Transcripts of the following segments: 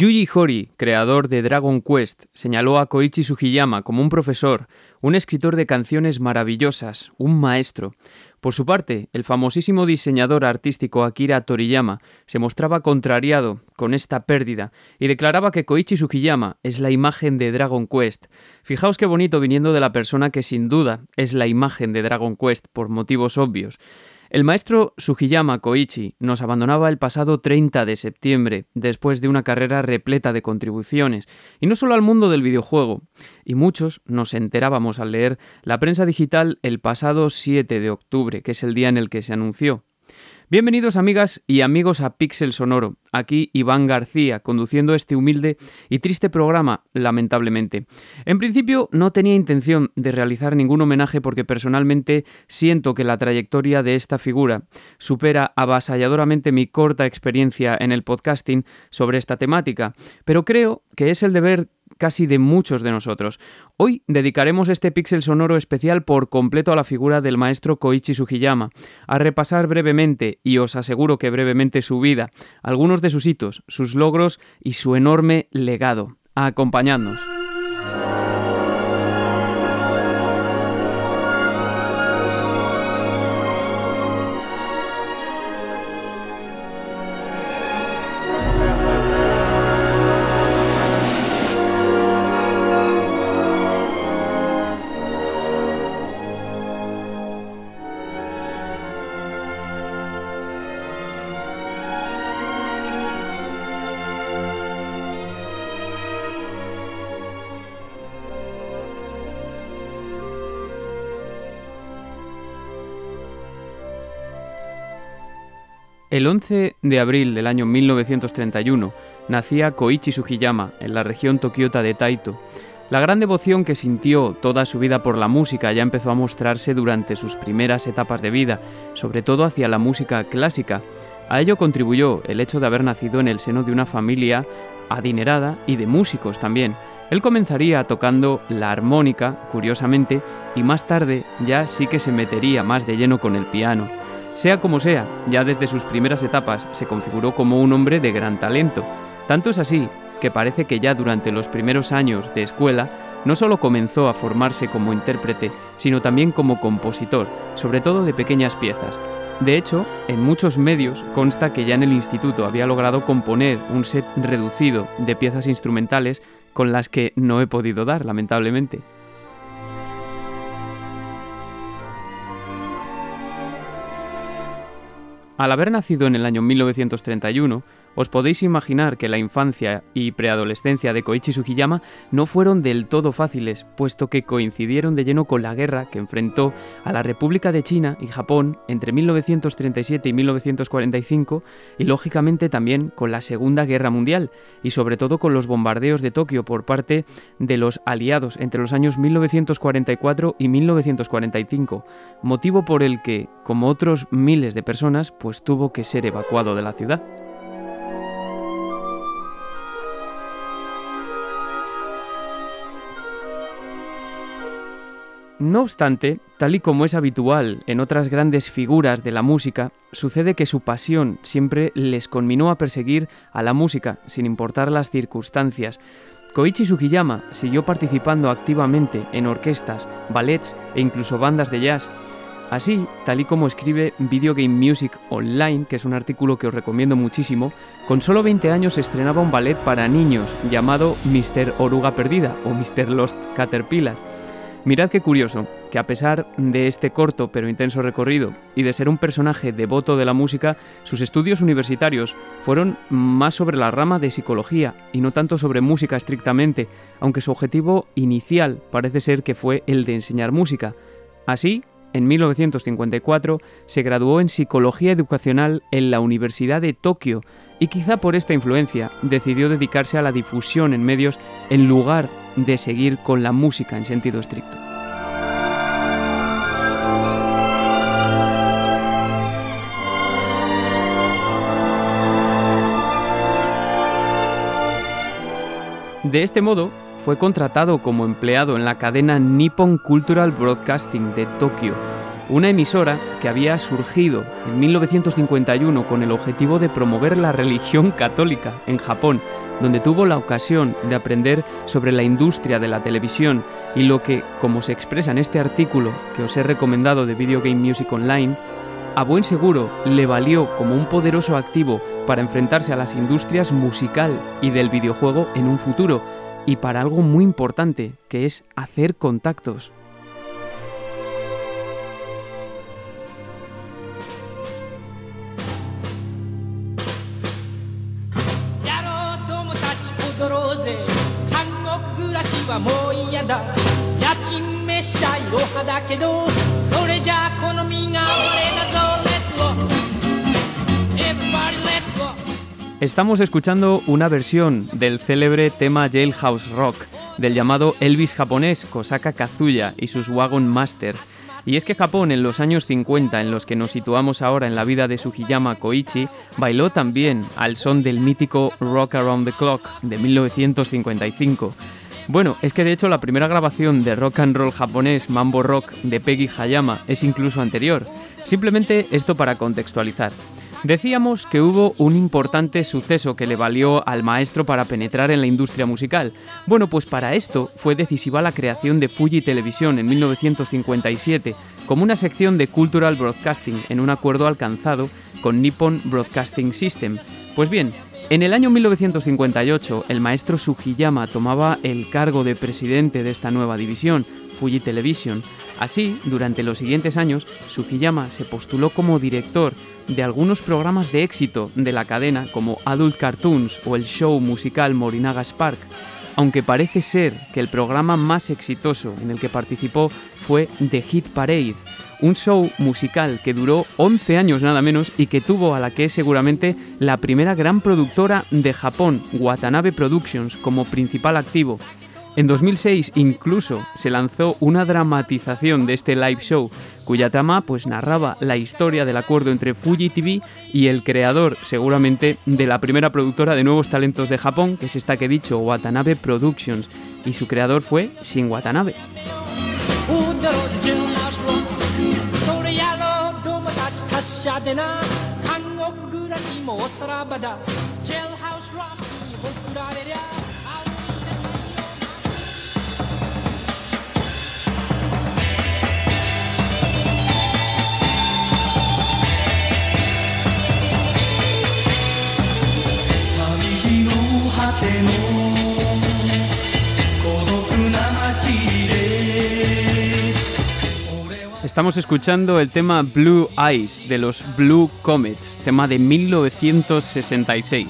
Yuji Horii, creador de Dragon Quest, señaló a Koichi Sugiyama como un profesor, un escritor de canciones maravillosas, un maestro. Por su parte, el famosísimo diseñador artístico Akira Toriyama se mostraba contrariado con esta pérdida y declaraba que Koichi Sugiyama es la imagen de Dragon Quest. Fijaos qué bonito viniendo de la persona que sin duda es la imagen de Dragon Quest por motivos obvios. El maestro Sugiyama Koichi nos abandonaba el pasado 30 de septiembre, después de una carrera repleta de contribuciones, y no solo al mundo del videojuego, y muchos nos enterábamos al leer la prensa digital el pasado 7 de octubre, que es el día en el que se anunció. Bienvenidos amigas y amigos a Pixel Sonoro. Aquí Iván García, conduciendo este humilde y triste programa, lamentablemente. En principio no tenía intención de realizar ningún homenaje porque personalmente siento que la trayectoria de esta figura supera avasalladoramente mi corta experiencia en el podcasting sobre esta temática, pero creo que es el deber casi de muchos de nosotros. Hoy dedicaremos este píxel sonoro especial por completo a la figura del maestro Koichi Sugiyama, a repasar brevemente, y os aseguro que brevemente su vida, algunos de sus hitos, sus logros y su enorme legado. Acompañadnos. 11 de abril del año 1931 nacía Koichi Sugiyama en la región Tokiota de Taito. La gran devoción que sintió toda su vida por la música ya empezó a mostrarse durante sus primeras etapas de vida, sobre todo hacia la música clásica. A ello contribuyó el hecho de haber nacido en el seno de una familia adinerada y de músicos también. Él comenzaría tocando la armónica, curiosamente, y más tarde ya sí que se metería más de lleno con el piano. Sea como sea, ya desde sus primeras etapas se configuró como un hombre de gran talento. Tanto es así que parece que ya durante los primeros años de escuela no solo comenzó a formarse como intérprete, sino también como compositor, sobre todo de pequeñas piezas. De hecho, en muchos medios consta que ya en el instituto había logrado componer un set reducido de piezas instrumentales con las que no he podido dar, lamentablemente. Al haber nacido en el año 1931, os podéis imaginar que la infancia y preadolescencia de Koichi Sugiyama no fueron del todo fáciles, puesto que coincidieron de lleno con la guerra que enfrentó a la República de China y Japón entre 1937 y 1945 y lógicamente también con la Segunda Guerra Mundial y sobre todo con los bombardeos de Tokio por parte de los aliados entre los años 1944 y 1945, motivo por el que, como otros miles de personas, pues tuvo que ser evacuado de la ciudad. No obstante, tal y como es habitual en otras grandes figuras de la música, sucede que su pasión siempre les conminó a perseguir a la música, sin importar las circunstancias. Koichi Sugiyama siguió participando activamente en orquestas, ballets e incluso bandas de jazz. Así, tal y como escribe Video Game Music Online, que es un artículo que os recomiendo muchísimo, con solo 20 años estrenaba un ballet para niños llamado Mr. Oruga Perdida o Mr. Lost Caterpillar Mirad qué curioso, que a pesar de este corto pero intenso recorrido y de ser un personaje devoto de la música, sus estudios universitarios fueron más sobre la rama de psicología y no tanto sobre música estrictamente, aunque su objetivo inicial parece ser que fue el de enseñar música. Así, en 1954 se graduó en Psicología Educacional en la Universidad de Tokio y quizá por esta influencia decidió dedicarse a la difusión en medios en lugar de seguir con la música en sentido estricto. De este modo, fue contratado como empleado en la cadena Nippon Cultural Broadcasting de Tokio una emisora que había surgido en 1951 con el objetivo de promover la religión católica en Japón, donde tuvo la ocasión de aprender sobre la industria de la televisión y lo que, como se expresa en este artículo que os he recomendado de Video Game Music Online, a buen seguro le valió como un poderoso activo para enfrentarse a las industrias musical y del videojuego en un futuro, y para algo muy importante, que es hacer contactos. Estamos escuchando una versión del célebre tema Jailhouse Rock del llamado Elvis japonés Kosaka Kazuya y sus Wagon Masters. Y es que Japón en los años 50, en los que nos situamos ahora en la vida de Sugiyama Koichi, bailó también al son del mítico Rock Around the Clock de 1955. Bueno, es que de hecho la primera grabación de rock and roll japonés Mambo Rock de Peggy Hayama es incluso anterior. Simplemente esto para contextualizar. Decíamos que hubo un importante suceso que le valió al maestro para penetrar en la industria musical. Bueno, pues para esto fue decisiva la creación de Fuji Televisión en 1957 como una sección de Cultural Broadcasting en un acuerdo alcanzado con Nippon Broadcasting System. Pues bien, en el año 1958 el maestro Sugiyama tomaba el cargo de presidente de esta nueva división, Fuji Television. Así, durante los siguientes años, Sugiyama se postuló como director de algunos programas de éxito de la cadena como Adult Cartoons o el show musical Morinaga Spark, aunque parece ser que el programa más exitoso en el que participó fue The Hit Parade, un show musical que duró 11 años nada menos y que tuvo a la que es seguramente la primera gran productora de Japón, Watanabe Productions, como principal activo, en 2006 incluso se lanzó una dramatización de este live show, cuya trama pues narraba la historia del acuerdo entre Fuji TV y el creador, seguramente, de la primera productora de nuevos talentos de Japón, que es esta que he dicho, Watanabe Productions, y su creador fue Shin Watanabe. Estamos escuchando el tema Blue Eyes de los Blue Comets, tema de 1966.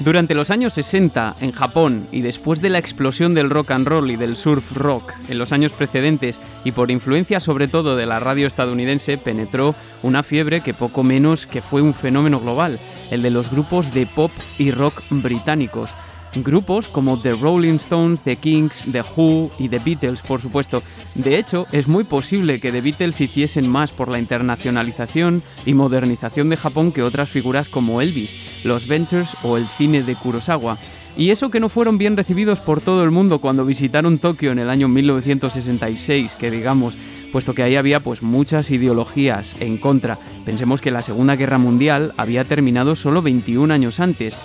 Durante los años 60 en Japón y después de la explosión del rock and roll y del surf rock en los años precedentes y por influencia sobre todo de la radio estadounidense penetró una fiebre que poco menos que fue un fenómeno global, el de los grupos de pop y rock británicos grupos como The Rolling Stones, The Kings, The Who y The Beatles, por supuesto. De hecho, es muy posible que The Beatles hiciesen más por la internacionalización y modernización de Japón que otras figuras como Elvis, los Ventures o el cine de Kurosawa. Y eso que no fueron bien recibidos por todo el mundo cuando visitaron Tokio en el año 1966, que digamos, puesto que ahí había pues muchas ideologías en contra. Pensemos que la Segunda Guerra Mundial había terminado solo 21 años antes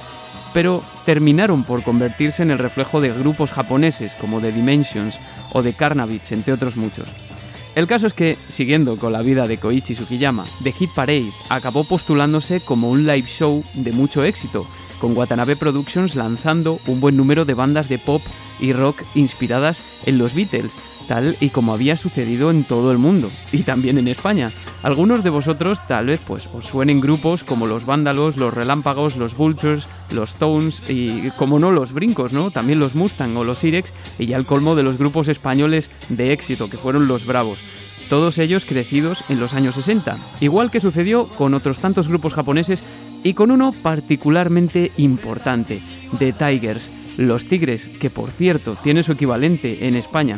pero terminaron por convertirse en el reflejo de grupos japoneses como The Dimensions o The Carnavits, entre otros muchos. El caso es que, siguiendo con la vida de Koichi Sukiyama, The Hit Parade acabó postulándose como un live show de mucho éxito, con Watanabe Productions lanzando un buen número de bandas de pop y rock inspiradas en los Beatles, tal y como había sucedido en todo el mundo, y también en España. Algunos de vosotros tal vez pues os suenen grupos como los Vándalos, los Relámpagos, los Vultures, los Tones y como no los Brincos, ¿no? También los Mustang o los Irex y ya el colmo de los grupos españoles de éxito que fueron los Bravos. Todos ellos crecidos en los años 60, igual que sucedió con otros tantos grupos japoneses y con uno particularmente importante, The Tigers, los Tigres, que por cierto tiene su equivalente en España.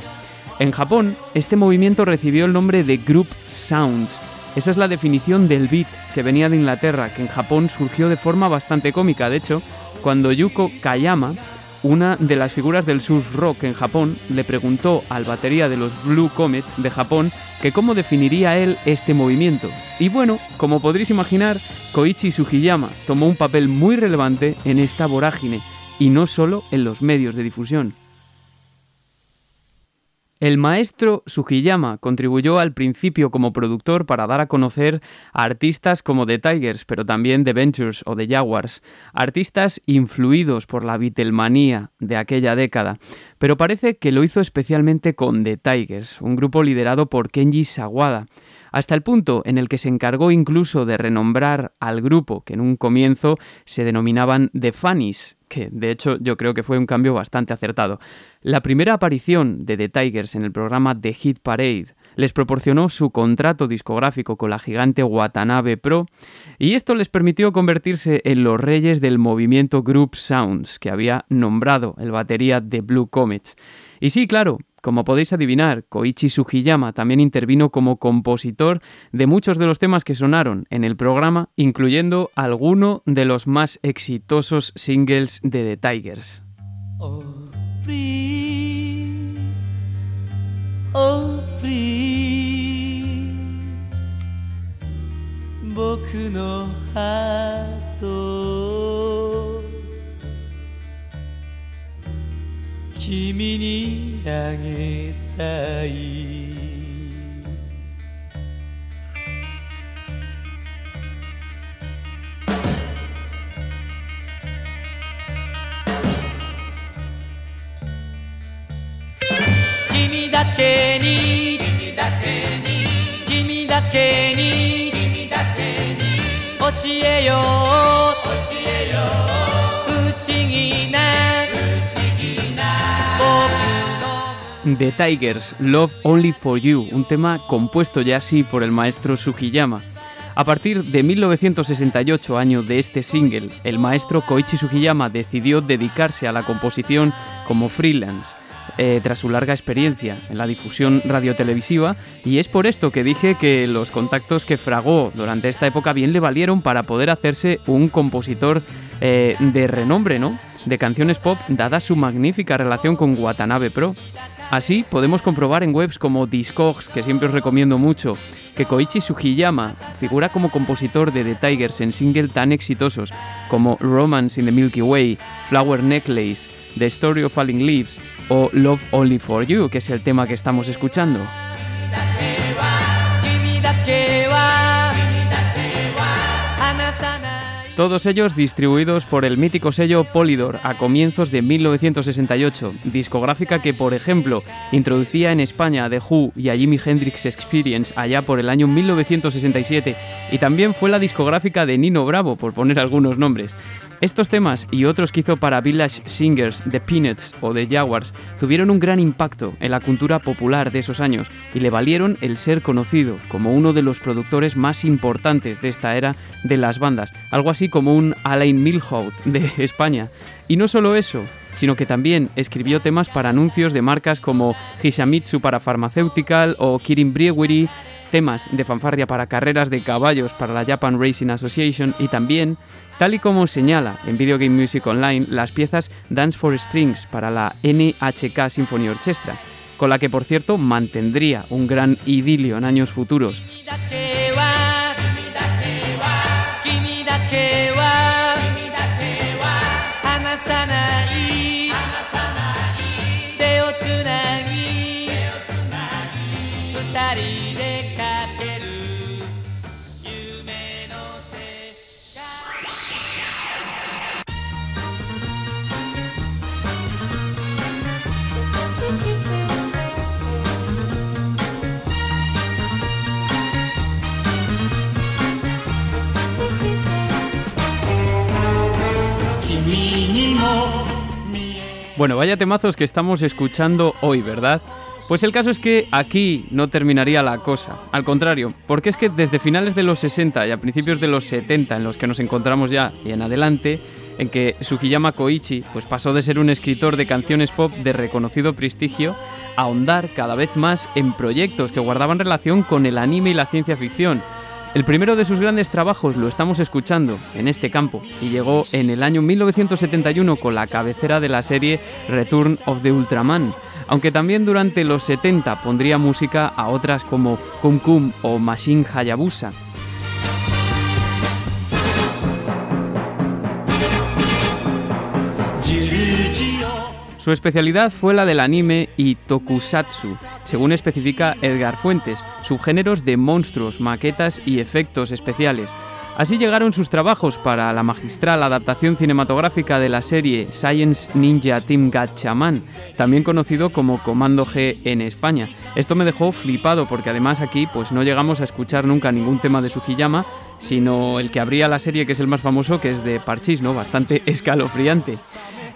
En Japón, este movimiento recibió el nombre de Group Sounds. Esa es la definición del beat que venía de Inglaterra, que en Japón surgió de forma bastante cómica. De hecho, cuando Yuko Kayama, una de las figuras del surf rock en Japón le preguntó al batería de los Blue Comets de Japón que cómo definiría él este movimiento. Y bueno, como podréis imaginar, Koichi Sugiyama tomó un papel muy relevante en esta vorágine, y no solo en los medios de difusión. El maestro Sugiyama contribuyó al principio como productor para dar a conocer a artistas como The Tigers, pero también The Ventures o The Jaguars, artistas influidos por la Beatlemanía de aquella década. Pero parece que lo hizo especialmente con The Tigers, un grupo liderado por Kenji Sawada, hasta el punto en el que se encargó incluso de renombrar al grupo, que en un comienzo se denominaban The Funnies, que de hecho yo creo que fue un cambio bastante acertado. La primera aparición de The Tigers en el programa The Hit Parade les proporcionó su contrato discográfico con la gigante Watanabe Pro y esto les permitió convertirse en los reyes del movimiento Group Sounds que había nombrado el batería de Blue Comets. Y sí, claro, como podéis adivinar, Koichi Sugiyama también intervino como compositor de muchos de los temas que sonaron en el programa, incluyendo alguno de los más exitosos singles de The Tigers. Oh, oh, 君にあげたい」「君だけに。君だけに。君だけに。君だけに。教えよう。教えよう。不思議な」The Tigers, Love Only for You, un tema compuesto ya así por el maestro Sugiyama. A partir de 1968, año de este single, el maestro Koichi Sugiyama decidió dedicarse a la composición como freelance. Eh, tras su larga experiencia en la difusión radiotelevisiva y es por esto que dije que los contactos que fragó durante esta época bien le valieron para poder hacerse un compositor eh, de renombre, ¿no? de canciones pop dada su magnífica relación con Watanabe Pro. Así podemos comprobar en webs como Discogs, que siempre os recomiendo mucho, que Koichi Sugiyama figura como compositor de The Tigers en singles tan exitosos como Romance in the Milky Way, Flower Necklace, The Story of Falling Leaves o Love Only for You, que es el tema que estamos escuchando. Todos ellos distribuidos por el mítico sello Polydor a comienzos de 1968, discográfica que, por ejemplo, introducía en España a The Who y a Jimi Hendrix Experience allá por el año 1967, y también fue la discográfica de Nino Bravo, por poner algunos nombres. Estos temas y otros que hizo para Village Singers, The Peanuts o The Jaguars tuvieron un gran impacto en la cultura popular de esos años y le valieron el ser conocido como uno de los productores más importantes de esta era de las bandas, algo así como un Alain Milhaud de España. Y no solo eso, sino que también escribió temas para anuncios de marcas como Hishamitsu para Pharmaceutical o Kirin Brewery, temas de fanfarria para carreras de caballos para la Japan Racing Association y también Tal y como señala en Video Game Music Online las piezas Dance for Strings para la NHK Symphony Orchestra, con la que por cierto mantendría un gran idilio en años futuros. Bueno, vaya temazos que estamos escuchando hoy, ¿verdad? Pues el caso es que aquí no terminaría la cosa, al contrario, porque es que desde finales de los 60 y a principios de los 70 en los que nos encontramos ya y en adelante, en que Sugiyama Koichi pues pasó de ser un escritor de canciones pop de reconocido prestigio a ahondar cada vez más en proyectos que guardaban relación con el anime y la ciencia ficción, El primero de sus grandes trabajos lo estamos escuchando en este campo y llegó en el año 1971 con la cabecera de la serie Return of the Ultraman, aunque también durante los 70 pondría música a otras como Kum Kum o Machine Hayabusa. Su especialidad fue la del anime y tokusatsu, según especifica Edgar Fuentes, subgéneros de monstruos, maquetas y efectos especiales. Así llegaron sus trabajos para la magistral adaptación cinematográfica de la serie Science Ninja Team Gatchaman, también conocido como Comando G en España. Esto me dejó flipado porque además aquí pues no llegamos a escuchar nunca ningún tema de Sukiyama, sino el que abría la serie que es el más famoso, que es de Parchís, ¿no? Bastante escalofriante.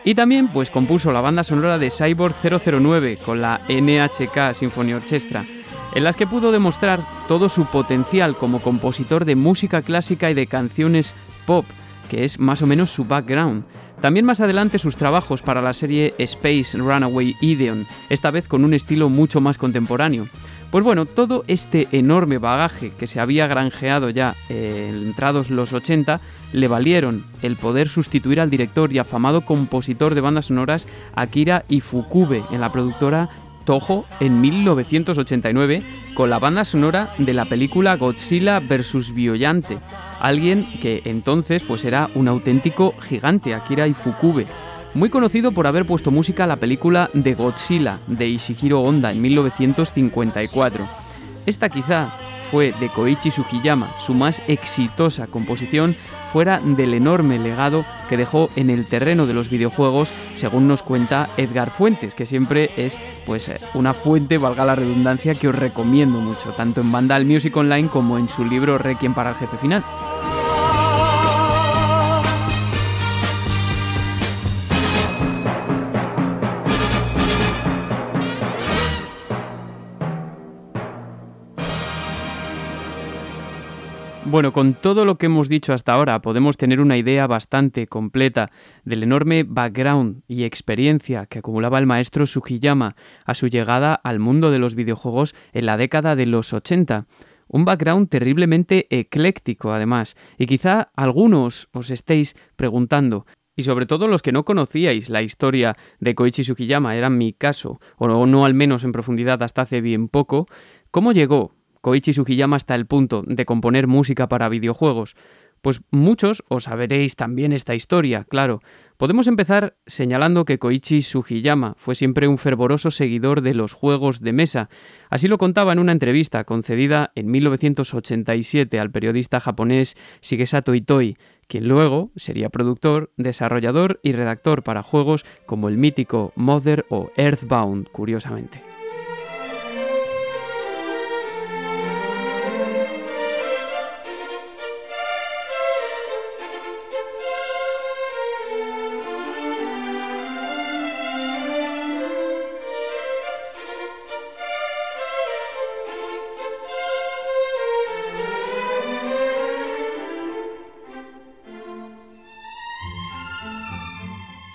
Y también pues compuso la banda sonora de Cyborg 009 con la NHK Symphony Orchestra, en las que pudo demostrar todo su potencial como compositor de música clásica y de canciones pop, que es más o menos su background. También más adelante sus trabajos para la serie Space Runaway Ideon, esta vez con un estilo mucho más contemporáneo. Pues bueno, todo este enorme bagaje que se había granjeado ya eh, entrados los 80 le valieron el poder sustituir al director y afamado compositor de bandas sonoras Akira Ifukube en la productora Toho en 1989 con la banda sonora de la película Godzilla vs. Biollante, alguien que entonces pues era un auténtico gigante, Akira Ifukube muy conocido por haber puesto música a la película de Godzilla de Ishihiro Honda en 1954. Esta quizá fue de Koichi Sugiyama, su más exitosa composición fuera del enorme legado que dejó en el terreno de los videojuegos, según nos cuenta Edgar Fuentes, que siempre es pues una fuente, valga la redundancia, que os recomiendo mucho, tanto en Vandal Music Online como en su libro Requiem para el jefe final. Bueno, con todo lo que hemos dicho hasta ahora podemos tener una idea bastante completa del enorme background y experiencia que acumulaba el maestro Sugiyama a su llegada al mundo de los videojuegos en la década de los 80. Un background terriblemente ecléctico además, y quizá algunos os estéis preguntando, y sobre todo los que no conocíais la historia de Koichi Sugiyama, era mi caso, o no al menos en profundidad hasta hace bien poco, ¿cómo llegó Koichi Sugiyama hasta el punto de componer música para videojuegos? Pues muchos os saberéis también esta historia, claro. Podemos empezar señalando que Koichi Sugiyama fue siempre un fervoroso seguidor de los juegos de mesa. Así lo contaba en una entrevista concedida en 1987 al periodista japonés Shigesato Itoi, quien luego sería productor, desarrollador y redactor para juegos como el mítico Mother o Earthbound, curiosamente.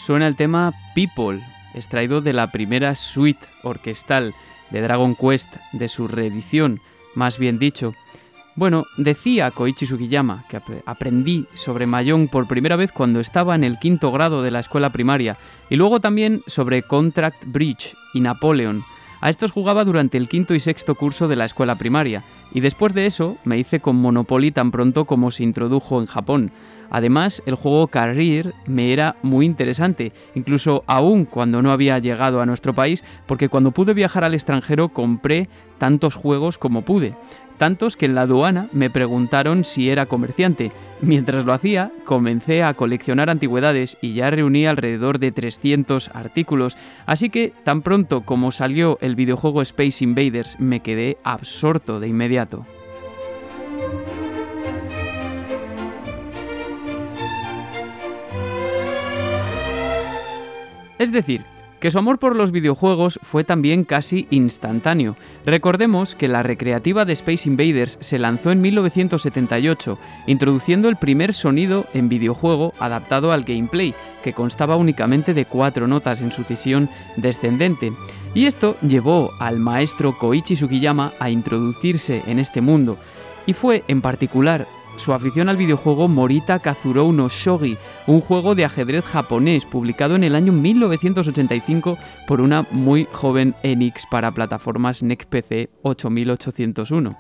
Suena el tema People, extraído de la primera suite orquestal de Dragon Quest, de su reedición, más bien dicho. Bueno, decía Koichi Sugiyama que aprendí sobre Mayong por primera vez cuando estaba en el quinto grado de la escuela primaria, y luego también sobre Contract Bridge y Napoleon. A estos jugaba durante el quinto y sexto curso de la escuela primaria, y después de eso me hice con Monopoly tan pronto como se introdujo en Japón. Además, el juego Career me era muy interesante, incluso aún cuando no había llegado a nuestro país, porque cuando pude viajar al extranjero compré tantos juegos como pude. Tantos que en la aduana me preguntaron si era comerciante. Mientras lo hacía, comencé a coleccionar antigüedades y ya reuní alrededor de 300 artículos, así que tan pronto como salió el videojuego Space Invaders me quedé absorto de inmediato. Es decir, que su amor por los videojuegos fue también casi instantáneo. Recordemos que la recreativa de Space Invaders se lanzó en 1978, introduciendo el primer sonido en videojuego adaptado al gameplay, que constaba únicamente de cuatro notas en sucesión descendente. Y esto llevó al maestro Koichi Sugiyama a introducirse en este mundo. Y fue, en particular, su afición al videojuego Morita Kazurou no Shogi, un juego de ajedrez japonés publicado en el año 1985 por una muy joven Enix para plataformas NEC PC 8801.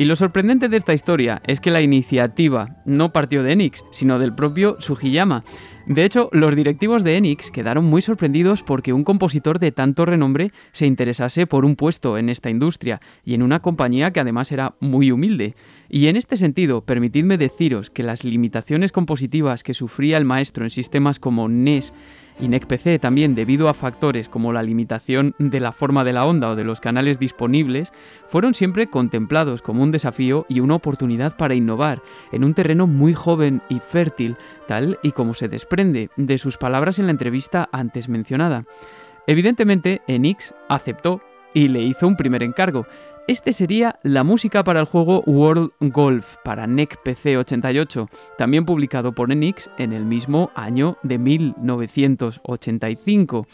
Y lo sorprendente de esta historia es que la iniciativa no partió de Enix, sino del propio Sugiyama. De hecho, los directivos de Enix quedaron muy sorprendidos porque un compositor de tanto renombre se interesase por un puesto en esta industria y en una compañía que además era muy humilde. Y en este sentido, permitidme deciros que las limitaciones compositivas que sufría el maestro en sistemas como NES y NECPC también debido a factores como la limitación de la forma de la onda o de los canales disponibles, fueron siempre contemplados como un desafío y una oportunidad para innovar en un terreno muy joven y fértil, tal y como se desprende de sus palabras en la entrevista antes mencionada. Evidentemente, Enix aceptó y le hizo un primer encargo, este sería la música para el juego World Golf para NEC PC 88, también publicado por Enix en el mismo año de 1985.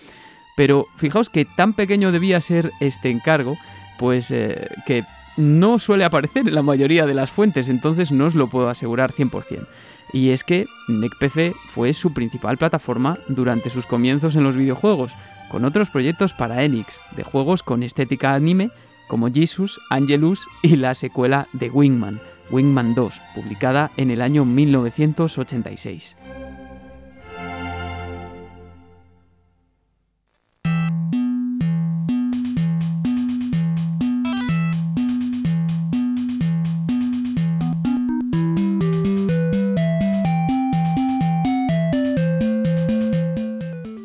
Pero fijaos que tan pequeño debía ser este encargo, pues eh, que no suele aparecer en la mayoría de las fuentes, entonces no os lo puedo asegurar 100%. Y es que NEC PC fue su principal plataforma durante sus comienzos en los videojuegos, con otros proyectos para Enix, de juegos con estética anime como Jesus, Angelus y la secuela de Wingman, Wingman 2, publicada en el año 1986.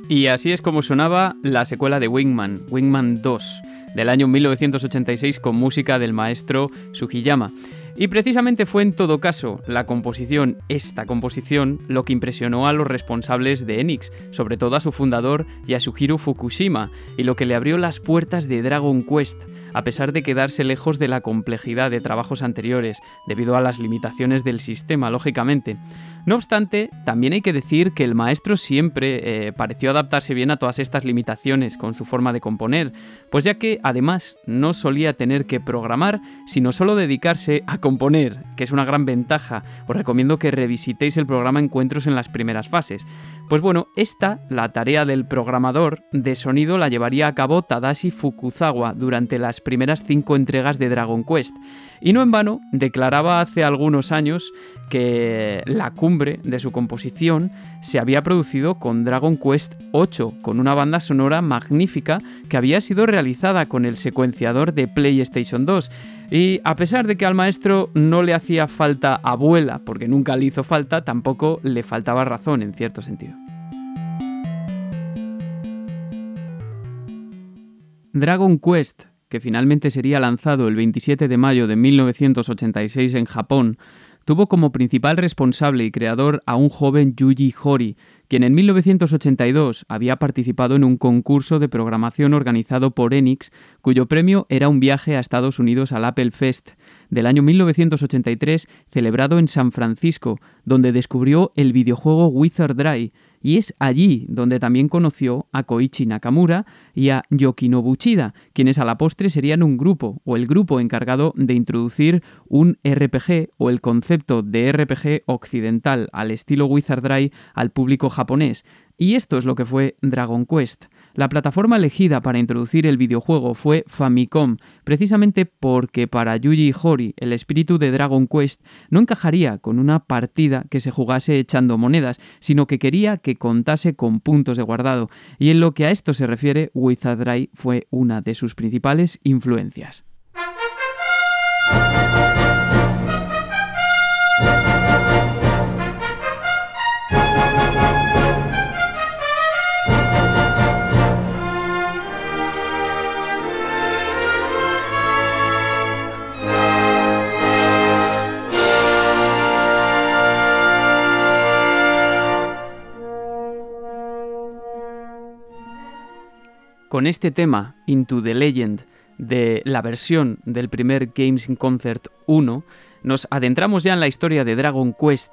Y así es como sonaba la secuela de Wingman, Wingman 2 del año 1986 con música del maestro Sugiyama. Y precisamente fue en todo caso la composición, esta composición, lo que impresionó a los responsables de Enix, sobre todo a su fundador Yasuhiro Fukushima, y lo que le abrió las puertas de Dragon Quest, a pesar de quedarse lejos de la complejidad de trabajos anteriores, debido a las limitaciones del sistema, lógicamente. No obstante, también hay que decir que el maestro siempre eh, pareció adaptarse bien a todas estas limitaciones con su forma de componer, pues ya que además no solía tener que programar, sino solo dedicarse a componer, que es una gran ventaja. Os recomiendo que revisitéis el programa Encuentros en las primeras fases. Pues bueno, esta, la tarea del programador de sonido, la llevaría a cabo Tadashi Fukuzawa durante las primeras cinco entregas de Dragon Quest. Y no en vano, declaraba hace algunos años que la cumbre de su composición se había producido con Dragon Quest 8, con una banda sonora magnífica que había sido realizada con el secuenciador de PlayStation 2. Y a pesar de que al maestro no le hacía falta abuela, porque nunca le hizo falta, tampoco le faltaba razón en cierto sentido. Dragon Quest que finalmente sería lanzado el 27 de mayo de 1986 en Japón, tuvo como principal responsable y creador a un joven Yuji Hori, quien en 1982 había participado en un concurso de programación organizado por Enix, cuyo premio era un viaje a Estados Unidos al Apple Fest del año 1983 celebrado en San Francisco, donde descubrió el videojuego Wizard Dry, y es allí donde también conoció a Koichi Nakamura y a Yokinobu Chida, quienes a la postre serían un grupo o el grupo encargado de introducir un RPG o el concepto de RPG occidental al estilo Wizard Dry al público japonés, y esto es lo que fue Dragon Quest. La plataforma elegida para introducir el videojuego fue Famicom, precisamente porque para Yuji Hori el espíritu de Dragon Quest no encajaría con una partida que se jugase echando monedas, sino que quería que contase con puntos de guardado, y en lo que a esto se refiere, Wizardry fue una de sus principales influencias. Con este tema, Into the Legend, de la versión del primer Games in Concert 1, nos adentramos ya en la historia de Dragon Quest.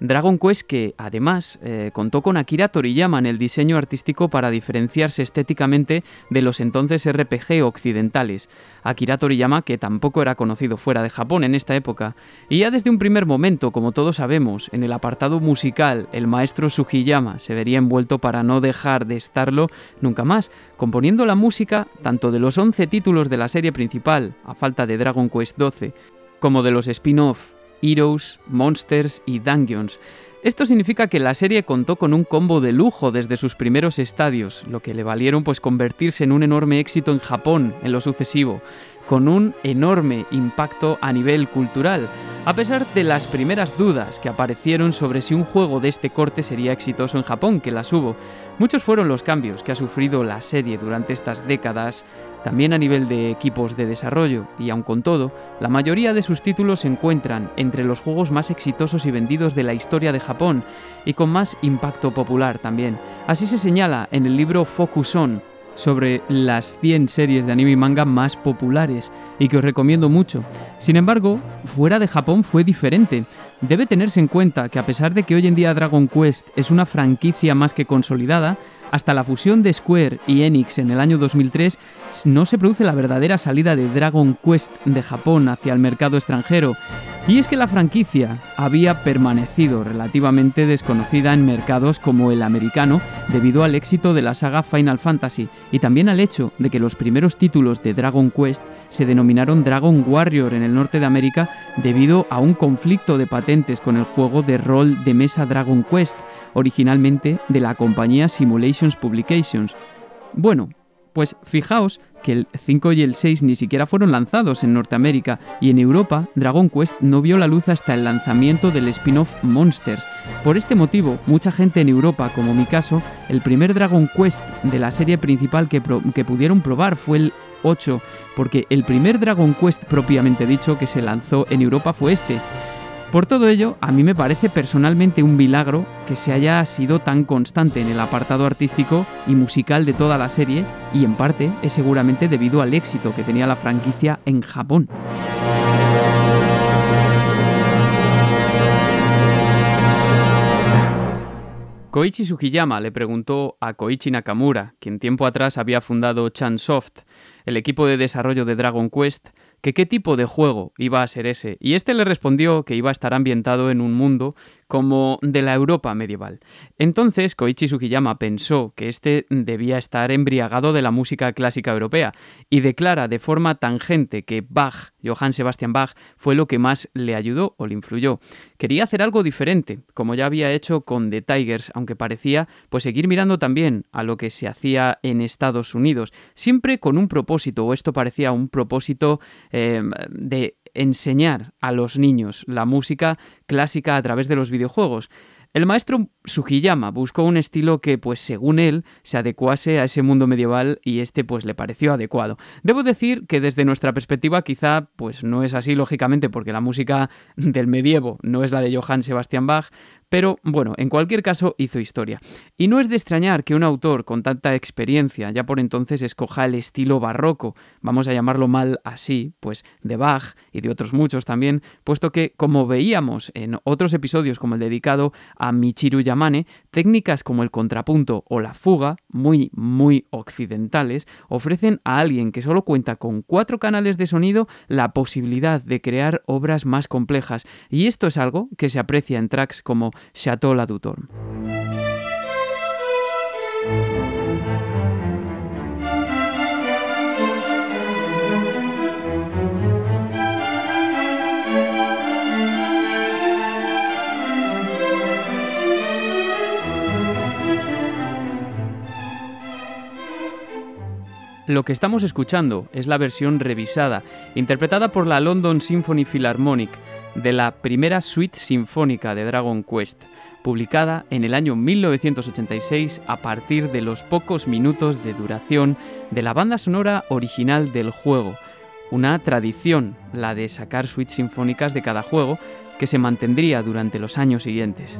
Dragon Quest que además eh, contó con Akira Toriyama en el diseño artístico para diferenciarse estéticamente de los entonces RPG occidentales. Akira Toriyama que tampoco era conocido fuera de Japón en esta época. Y ya desde un primer momento, como todos sabemos, en el apartado musical el maestro Sugiyama se vería envuelto para no dejar de estarlo nunca más, componiendo la música tanto de los 11 títulos de la serie principal, a falta de Dragon Quest XII, como de los spin-off Heroes, Monsters y Dungeons. Esto significa que la serie contó con un combo de lujo desde sus primeros estadios, lo que le valieron pues convertirse en un enorme éxito en Japón en lo sucesivo, con un enorme impacto a nivel cultural, a pesar de las primeras dudas que aparecieron sobre si un juego de este corte sería exitoso en Japón, que las hubo. Muchos fueron los cambios que ha sufrido la serie durante estas décadas, también a nivel de equipos de desarrollo, y aun con todo, la mayoría de sus títulos se encuentran entre los juegos más exitosos y vendidos de la historia de Japón, y con más impacto popular también. Así se señala en el libro Focus On, sobre las 100 series de anime y manga más populares y que os recomiendo mucho. Sin embargo, fuera de Japón fue diferente. Debe tenerse en cuenta que a pesar de que hoy en día Dragon Quest es una franquicia más que consolidada, hasta la fusión de Square y Enix en el año 2003 no se produce la verdadera salida de Dragon Quest de Japón hacia el mercado extranjero. Y es que la franquicia había permanecido relativamente desconocida en mercados como el americano debido al éxito de la saga Final Fantasy y también al hecho de que los primeros títulos de Dragon Quest se denominaron Dragon Warrior en el norte de América debido a un conflicto de patentes con el juego de rol de mesa Dragon Quest, originalmente de la compañía Simulations Publications. Bueno, pues fijaos que el 5 y el 6 ni siquiera fueron lanzados en Norteamérica y en Europa Dragon Quest no vio la luz hasta el lanzamiento del spin-off Monsters. Por este motivo, mucha gente en Europa, como mi caso, el primer Dragon Quest de la serie principal que, que pudieron probar fue el 8, porque el primer Dragon Quest propiamente dicho que se lanzó en Europa fue este. Por todo ello, a mí me parece personalmente un milagro que se haya sido tan constante en el apartado artístico y musical de toda la serie, y en parte es seguramente debido al éxito que tenía la franquicia en Japón. Koichi Sugiyama le preguntó a Koichi Nakamura, quien tiempo atrás había fundado Chansoft, el equipo de desarrollo de Dragon Quest, que qué tipo de juego iba a ser ese, y este le respondió que iba a estar ambientado en un mundo como de la Europa medieval. Entonces Koichi Sugiyama pensó que este debía estar embriagado de la música clásica europea y declara de forma tangente que Bach, Johann Sebastian Bach, fue lo que más le ayudó o le influyó. Quería hacer algo diferente, como ya había hecho con The Tigers, aunque parecía pues seguir mirando también a lo que se hacía en Estados Unidos, siempre con un propósito, o esto parecía un propósito Em, de enseñar a los niños la música clásica a través de los videojuegos. El maestro Sugiyama buscó un estilo que, pues según él, se adecuase a ese mundo medieval y este pues le pareció adecuado. Debo decir que desde nuestra perspectiva quizá pues no es así lógicamente porque la música del medievo no es la de Johann Sebastian Bach, pero bueno, en cualquier caso hizo historia. Y no es de extrañar que un autor con tanta experiencia ya por entonces escoja el estilo barroco, vamos a llamarlo mal así, pues de Bach y de otros muchos también, puesto que, como veíamos en otros episodios como el dedicado a Michiru Yamane, técnicas como el contrapunto o la fuga, muy, muy occidentales, ofrecen a alguien que solo cuenta con cuatro canales de sonido la posibilidad de crear obras más complejas, y esto es algo que se aprecia en tracks como Chateau la Lo que estamos escuchando es la versión revisada, interpretada por la London Symphony Philharmonic, de la primera suite sinfónica de Dragon Quest, publicada en el año 1986 a partir de los pocos minutos de duración de la banda sonora original del juego, una tradición, la de sacar suites sinfónicas de cada juego, que se mantendría durante los años siguientes.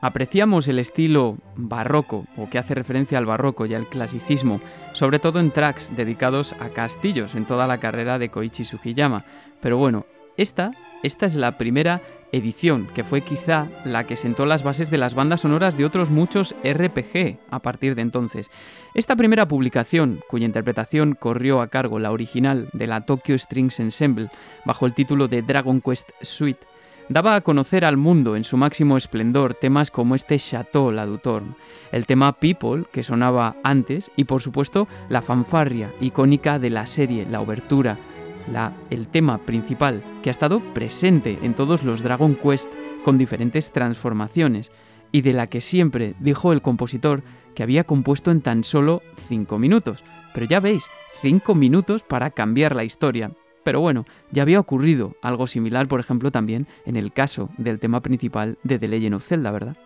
Apreciamos el estilo barroco, o que hace referencia al barroco y al clasicismo, sobre todo en tracks dedicados a castillos en toda la carrera de Koichi Sugiyama. Pero bueno, esta, esta es la primera edición, que fue quizá la que sentó las bases de las bandas sonoras de otros muchos RPG a partir de entonces. Esta primera publicación, cuya interpretación corrió a cargo la original de la Tokyo Strings Ensemble bajo el título de Dragon Quest Suite, daba a conocer al mundo en su máximo esplendor temas como este Chateau La Dutorne, el tema People que sonaba antes y por supuesto la fanfarria icónica de la serie, la obertura, la, el tema principal que ha estado presente en todos los Dragon Quest con diferentes transformaciones y de la que siempre dijo el compositor que había compuesto en tan solo 5 minutos. Pero ya veis, 5 minutos para cambiar la historia, pero bueno, ya había ocurrido algo similar, por ejemplo, también en el caso del tema principal de The Legend of Zelda, ¿verdad?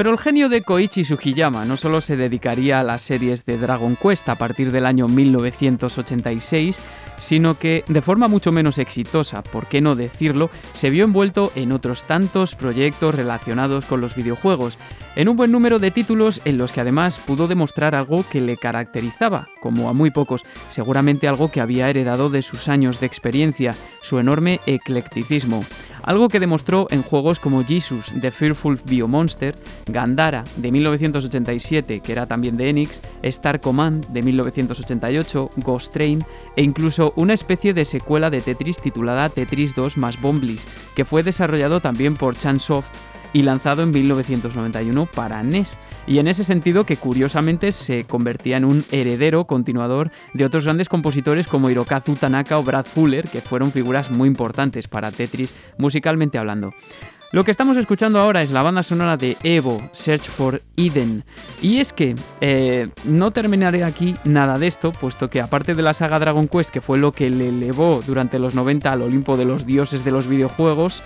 Pero el genio de Koichi Sugiyama no solo se dedicaría a las series de Dragon Quest a partir del año 1986, sino que de forma mucho menos exitosa, por qué no decirlo, se vio envuelto en otros tantos proyectos relacionados con los videojuegos, en un buen número de títulos en los que además pudo demostrar algo que le caracterizaba, como a muy pocos, seguramente algo que había heredado de sus años de experiencia, su enorme eclecticismo algo que demostró en juegos como Jesus The Fearful Biomonster, Gandara de 1987, que era también de Enix, Star Command de 1988, Ghost Train e incluso una especie de secuela de Tetris titulada Tetris 2 más Bomblis, que fue desarrollado también por Chansoft y lanzado en 1991 para NES, y en ese sentido que curiosamente se convertía en un heredero continuador de otros grandes compositores como Hirokazu Tanaka o Brad Fuller, que fueron figuras muy importantes para Tetris musicalmente hablando. Lo que estamos escuchando ahora es la banda sonora de Evo, Search for Eden. Y es que eh, no terminaré aquí nada de esto, puesto que aparte de la saga Dragon Quest, que fue lo que le elevó durante los 90 al Olimpo de los dioses de los videojuegos,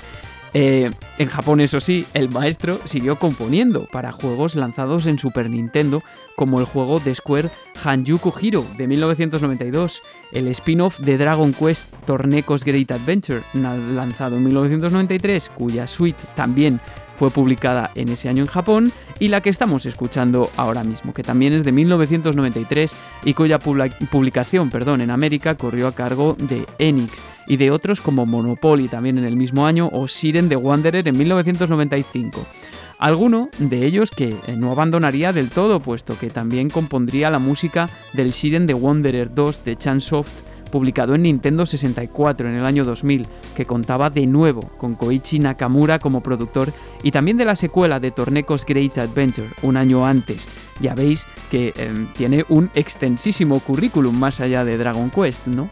eh, en Japón, eso sí, el maestro siguió componiendo para juegos lanzados en Super Nintendo, como el juego de Square Hanjuku Hero de 1992, el spin-off de Dragon Quest Tornecos Great Adventure, lanzado en 1993, cuya suite también fue publicada en ese año en Japón, y la que estamos escuchando ahora mismo, que también es de 1993 y cuya publicación perdón, en América corrió a cargo de Enix y de otros como Monopoly también en el mismo año o Siren de Wanderer en 1995. Alguno de ellos que eh, no abandonaría del todo, puesto que también compondría la música del Siren de Wanderer 2 de Chansoft publicado en Nintendo 64 en el año 2000, que contaba de nuevo con Koichi Nakamura como productor y también de la secuela de Tornecos Great Adventure un año antes. Ya veis que em, tiene un extensísimo currículum más allá de Dragon Quest, ¿no?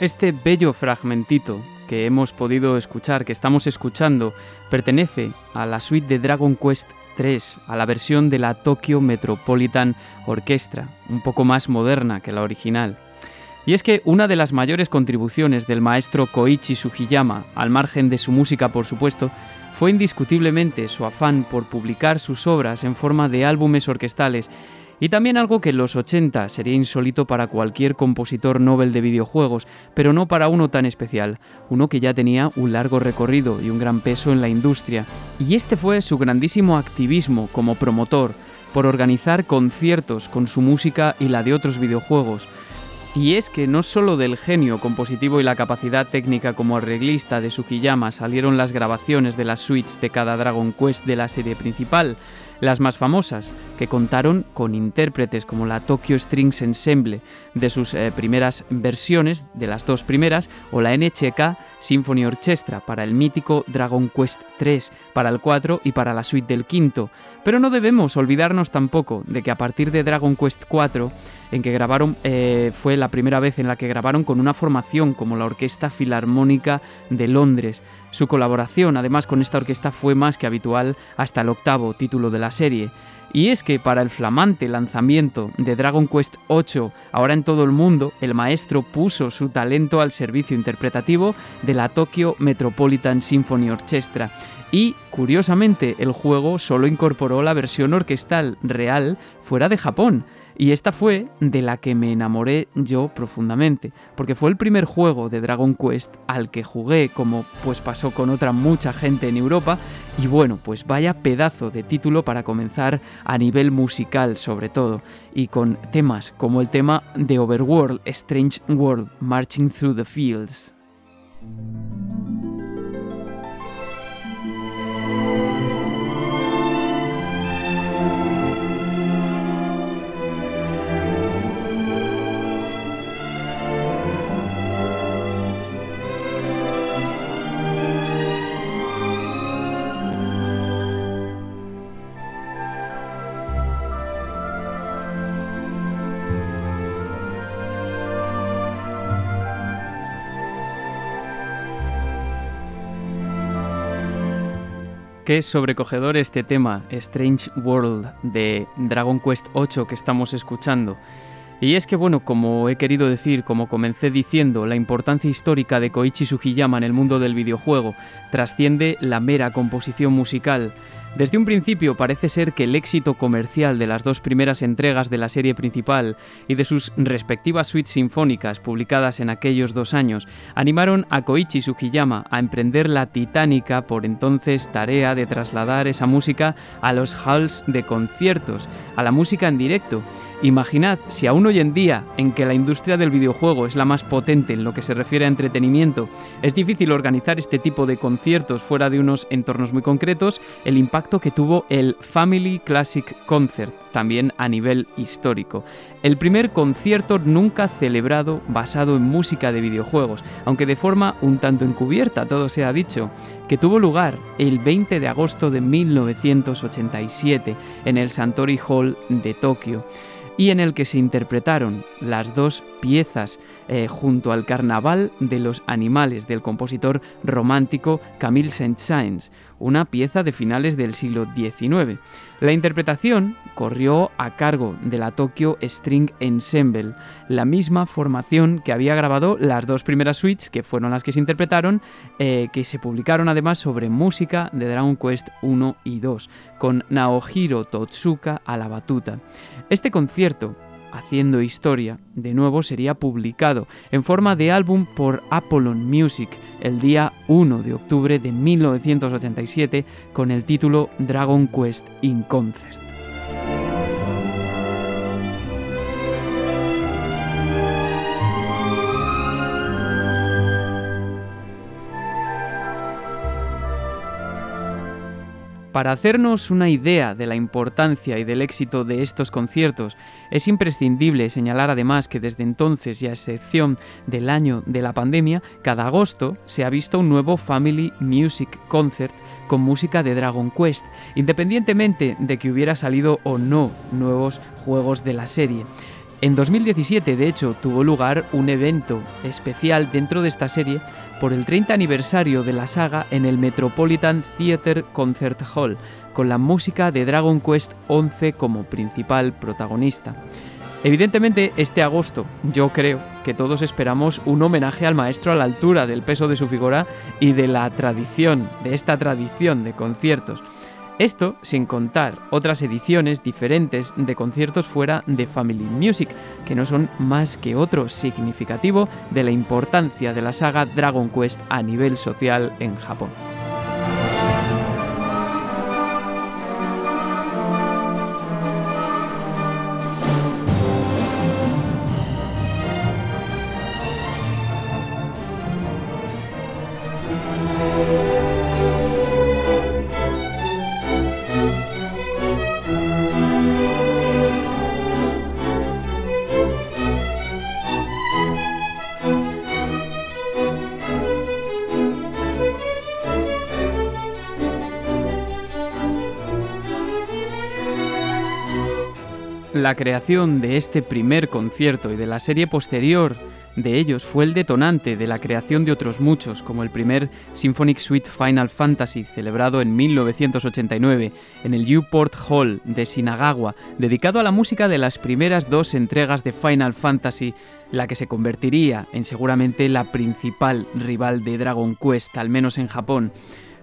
Este bello fragmentito que hemos podido escuchar, que estamos escuchando, pertenece a la suite de Dragon Quest 3, a la versión de la Tokyo Metropolitan Orchestra, un poco más moderna que la original. Y es que una de las mayores contribuciones del maestro Koichi Sugiyama, al margen de su música por supuesto, fue indiscutiblemente su afán por publicar sus obras en forma de álbumes orquestales y también algo que en los 80 sería insólito para cualquier compositor Nobel de videojuegos, pero no para uno tan especial, uno que ya tenía un largo recorrido y un gran peso en la industria. Y este fue su grandísimo activismo como promotor, por organizar conciertos con su música y la de otros videojuegos, y es que no solo del genio compositivo y la capacidad técnica como arreglista de Sukiyama salieron las grabaciones de las suites de cada Dragon Quest de la serie principal, las más famosas, que contaron con intérpretes como la Tokyo Strings Ensemble de sus eh, primeras versiones, de las dos primeras, o la NHK Symphony Orchestra para el mítico Dragon Quest 3, para el 4 y para la suite del quinto. Pero no debemos olvidarnos tampoco de que a partir de Dragon Quest 4, en que grabaron, eh, fue la primera vez en la que grabaron con una formación como la Orquesta Filarmónica de Londres. Su colaboración además con esta orquesta fue más que habitual hasta el octavo título de la serie. Y es que para el flamante lanzamiento de Dragon Quest VIII, ahora en todo el mundo, el maestro puso su talento al servicio interpretativo de la Tokyo Metropolitan Symphony Orchestra. Y, curiosamente, el juego solo incorporó la versión orquestal real fuera de Japón. Y esta fue de la que me enamoré yo profundamente, porque fue el primer juego de Dragon Quest al que jugué, como pues pasó con otra mucha gente en Europa, y bueno, pues vaya pedazo de título para comenzar a nivel musical sobre todo, y con temas como el tema de Overworld, Strange World, Marching Through the Fields. Qué sobrecogedor este tema, Strange World, de Dragon Quest VIII que estamos escuchando. Y es que, bueno, como he querido decir, como comencé diciendo, la importancia histórica de Koichi Sugiyama en el mundo del videojuego trasciende la mera composición musical. Desde un principio parece ser que el éxito comercial de las dos primeras entregas de la serie principal y de sus respectivas suites sinfónicas publicadas en aquellos dos años animaron a Koichi Sugiyama a emprender la titánica por entonces tarea de trasladar esa música a los halls de conciertos, a la música en directo. Imaginad si aún hoy en día, en que la industria del videojuego es la más potente en lo que se refiere a entretenimiento, es difícil organizar este tipo de conciertos fuera de unos entornos muy concretos, el impacto que tuvo el Family Classic Concert, también a nivel histórico. El primer concierto nunca celebrado basado en música de videojuegos, aunque de forma un tanto encubierta, todo se ha dicho, que tuvo lugar el 20 de agosto de 1987 en el Santori Hall de Tokio y en el que se interpretaron las dos piezas eh, junto al Carnaval de los Animales del compositor romántico Camille Saint-Saëns, una pieza de finales del siglo XIX. La interpretación corrió a cargo de la Tokyo String Ensemble, la misma formación que había grabado las dos primeras suites, que fueron las que se interpretaron, eh, que se publicaron además sobre música de Dragon Quest 1 y 2, con Naohiro Totsuka a la batuta. Este concierto haciendo historia, de nuevo sería publicado en forma de álbum por Apollon Music el día 1 de octubre de 1987 con el título Dragon Quest in Concert. Para hacernos una idea de la importancia y del éxito de estos conciertos, es imprescindible señalar además que desde entonces y a excepción del año de la pandemia, cada agosto se ha visto un nuevo Family Music Concert con música de Dragon Quest, independientemente de que hubiera salido o no nuevos juegos de la serie. En 2017, de hecho, tuvo lugar un evento especial dentro de esta serie por el 30 aniversario de la saga en el Metropolitan Theatre Concert Hall, con la música de Dragon Quest XI como principal protagonista. Evidentemente, este agosto yo creo que todos esperamos un homenaje al maestro a la altura del peso de su figura y de la tradición, de esta tradición de conciertos. Esto sin contar otras ediciones diferentes de conciertos fuera de Family Music, que no son más que otro significativo de la importancia de la saga Dragon Quest a nivel social en Japón. La creación de este primer concierto y de la serie posterior de ellos fue el detonante de la creación de otros muchos, como el primer Symphonic Suite Final Fantasy, celebrado en 1989 en el Newport Hall de Shinagawa, dedicado a la música de las primeras dos entregas de Final Fantasy, la que se convertiría en seguramente la principal rival de Dragon Quest, al menos en Japón.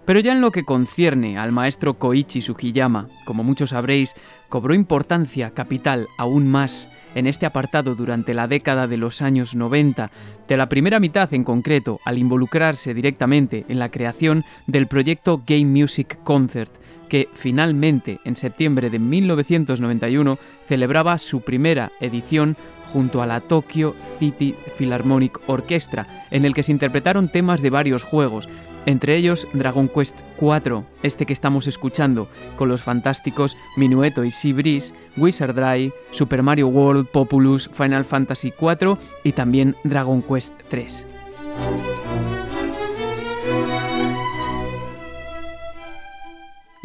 Pero ya en lo que concierne al maestro Koichi Sugiyama, como muchos sabréis, cobró importancia capital aún más en este apartado durante la década de los años 90, de la primera mitad en concreto, al involucrarse directamente en la creación del proyecto Game Music Concert, que finalmente en septiembre de 1991 celebraba su primera edición junto a la Tokyo City Philharmonic Orchestra, en el que se interpretaron temas de varios juegos, entre ellos Dragon Quest IV, este que estamos escuchando, con los fantásticos Minueto y Sea Breeze, Wizard Super Mario World, Populous, Final Fantasy IV y también Dragon Quest III.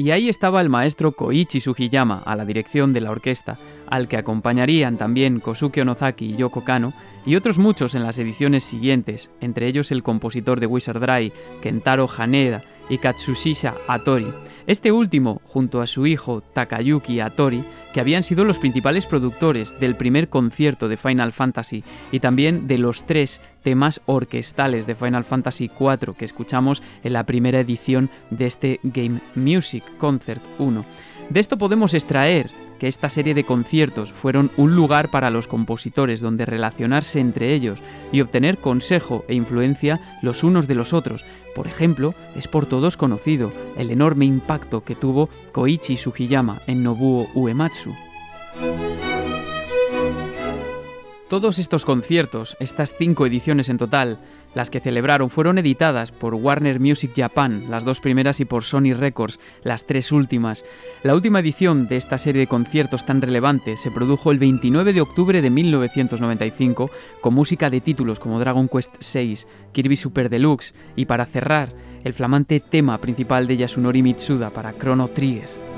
Y ahí estaba el maestro Koichi Sugiyama a la dirección de la orquesta, al que acompañarían también Kosuke Onozaki y Yoko Kano, y otros muchos en las ediciones siguientes, entre ellos el compositor de Wizard Dry, Kentaro Haneda, y Katsushisha Atori. Este último, junto a su hijo Takayuki Atori, que habían sido los principales productores del primer concierto de Final Fantasy y también de los tres temas orquestales de Final Fantasy IV que escuchamos en la primera edición de este Game Music Concert 1. De esto podemos extraer que esta serie de conciertos fueron un lugar para los compositores donde relacionarse entre ellos y obtener consejo e influencia los unos de los otros. Por ejemplo, es por todos conocido el enorme impacto que tuvo Koichi Sugiyama en Nobuo Uematsu. Todos estos conciertos, estas cinco ediciones en total, las que celebraron fueron editadas por Warner Music Japan, las dos primeras, y por Sony Records, las tres últimas. La última edición de esta serie de conciertos tan relevante se produjo el 29 de octubre de 1995 con música de títulos como Dragon Quest VI, Kirby Super Deluxe y para cerrar, el flamante tema principal de Yasunori Mitsuda para Chrono Trigger.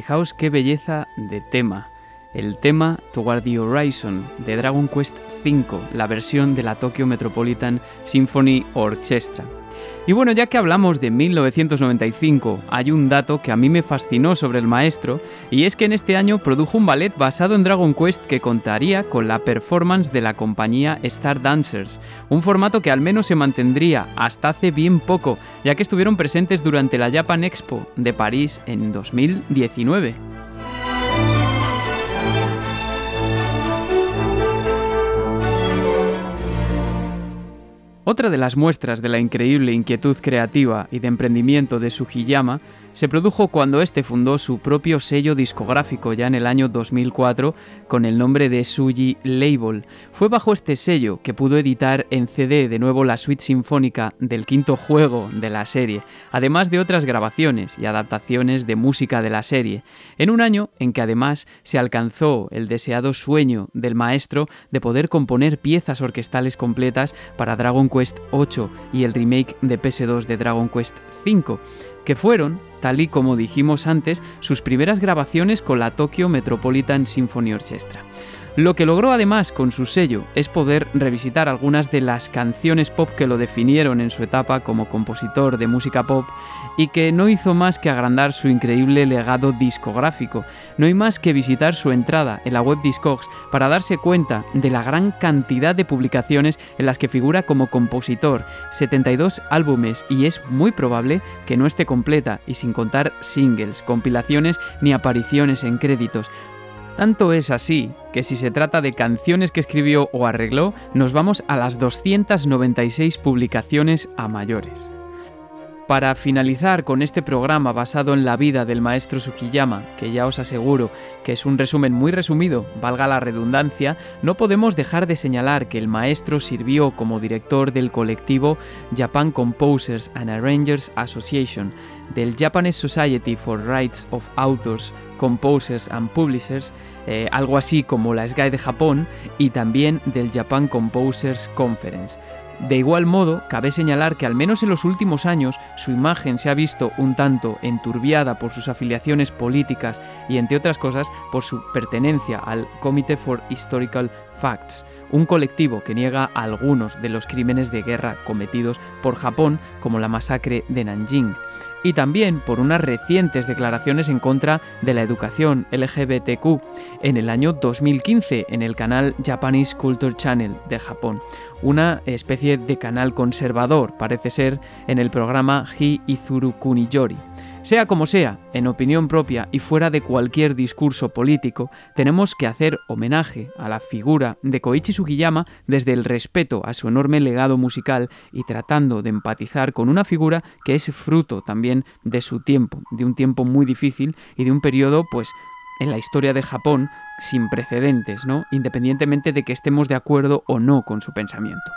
Fijaos qué belleza de tema. El tema Toward the Horizon de Dragon Quest V, la versión de la Tokyo Metropolitan Symphony Orchestra. Y bueno, ya que hablamos de 1995, hay un dato que a mí me fascinó sobre el maestro, y es que en este año produjo un ballet basado en Dragon Quest que contaría con la performance de la compañía Star Dancers, un formato que al menos se mantendría hasta hace bien poco, ya que estuvieron presentes durante la Japan Expo de París en 2019. Otra de las muestras de la increíble inquietud creativa y de emprendimiento de Sugiyama se produjo cuando este fundó su propio sello discográfico ya en el año 2004 con el nombre de Suji Label. Fue bajo este sello que pudo editar en CD de nuevo la suite sinfónica del quinto juego de la serie, además de otras grabaciones y adaptaciones de música de la serie, en un año en que además se alcanzó el deseado sueño del maestro de poder componer piezas orquestales completas para Dragon Quest 8 y el remake de PS2 de Dragon Quest 5 que fueron, tal y como dijimos antes, sus primeras grabaciones con la Tokyo Metropolitan Symphony Orchestra. Lo que logró además con su sello es poder revisitar algunas de las canciones pop que lo definieron en su etapa como compositor de música pop y que no hizo más que agrandar su increíble legado discográfico. No hay más que visitar su entrada en la web Discogs para darse cuenta de la gran cantidad de publicaciones en las que figura como compositor, 72 álbumes y es muy probable que no esté completa y sin contar singles, compilaciones ni apariciones en créditos. Tanto es así que si se trata de canciones que escribió o arregló, nos vamos a las 296 publicaciones a mayores. Para finalizar con este programa basado en la vida del maestro Sugiyama, que ya os aseguro que es un resumen muy resumido, valga la redundancia, no podemos dejar de señalar que el maestro sirvió como director del colectivo Japan Composers and Arrangers Association, del Japanese Society for Rights of Authors, Composers and Publishers, eh, algo así como la SGAE de Japón, y también del Japan Composers Conference. De igual modo, cabe señalar que al menos en los últimos años su imagen se ha visto un tanto enturbiada por sus afiliaciones políticas y, entre otras cosas, por su pertenencia al Committee for Historical Facts, un colectivo que niega algunos de los crímenes de guerra cometidos por Japón, como la masacre de Nanjing, y también por unas recientes declaraciones en contra de la educación LGBTQ en el año 2015 en el canal Japanese Culture Channel de Japón una especie de canal conservador, parece ser, en el programa Hi Izuru Kuniyori. Sea como sea, en opinión propia y fuera de cualquier discurso político, tenemos que hacer homenaje a la figura de Koichi Sugiyama desde el respeto a su enorme legado musical y tratando de empatizar con una figura que es fruto también de su tiempo, de un tiempo muy difícil y de un periodo pues en la historia de Japón sin precedentes, ¿no? Independientemente de que estemos de acuerdo o no con su pensamiento.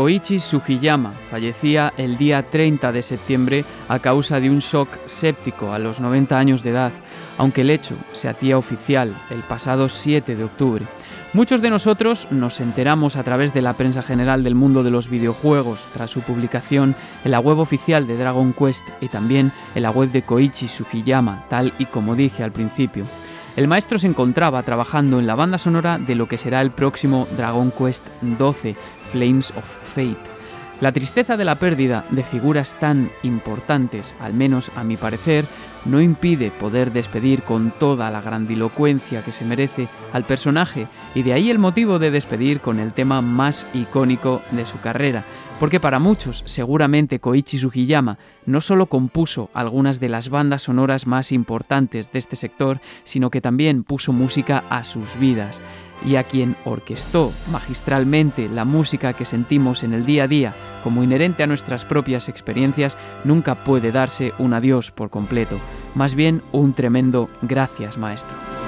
Koichi Sugiyama fallecía el día 30 de septiembre a causa de un shock séptico a los 90 años de edad, aunque el hecho se hacía oficial el pasado 7 de octubre. Muchos de nosotros nos enteramos a través de la prensa general del mundo de los videojuegos tras su publicación en la web oficial de Dragon Quest y también en la web de Koichi Sugiyama, tal y como dije al principio. El maestro se encontraba trabajando en la banda sonora de lo que será el próximo Dragon Quest XII, Flames of Fate. La tristeza de la pérdida de figuras tan importantes, al menos a mi parecer, no impide poder despedir con toda la grandilocuencia que se merece al personaje y de ahí el motivo de despedir con el tema más icónico de su carrera, porque para muchos seguramente Koichi Sugiyama no solo compuso algunas de las bandas sonoras más importantes de este sector, sino que también puso música a sus vidas y a quien orquestó magistralmente la música que sentimos en el día a día como inherente a nuestras propias experiencias, nunca puede darse un adiós por completo, más bien un tremendo gracias maestro.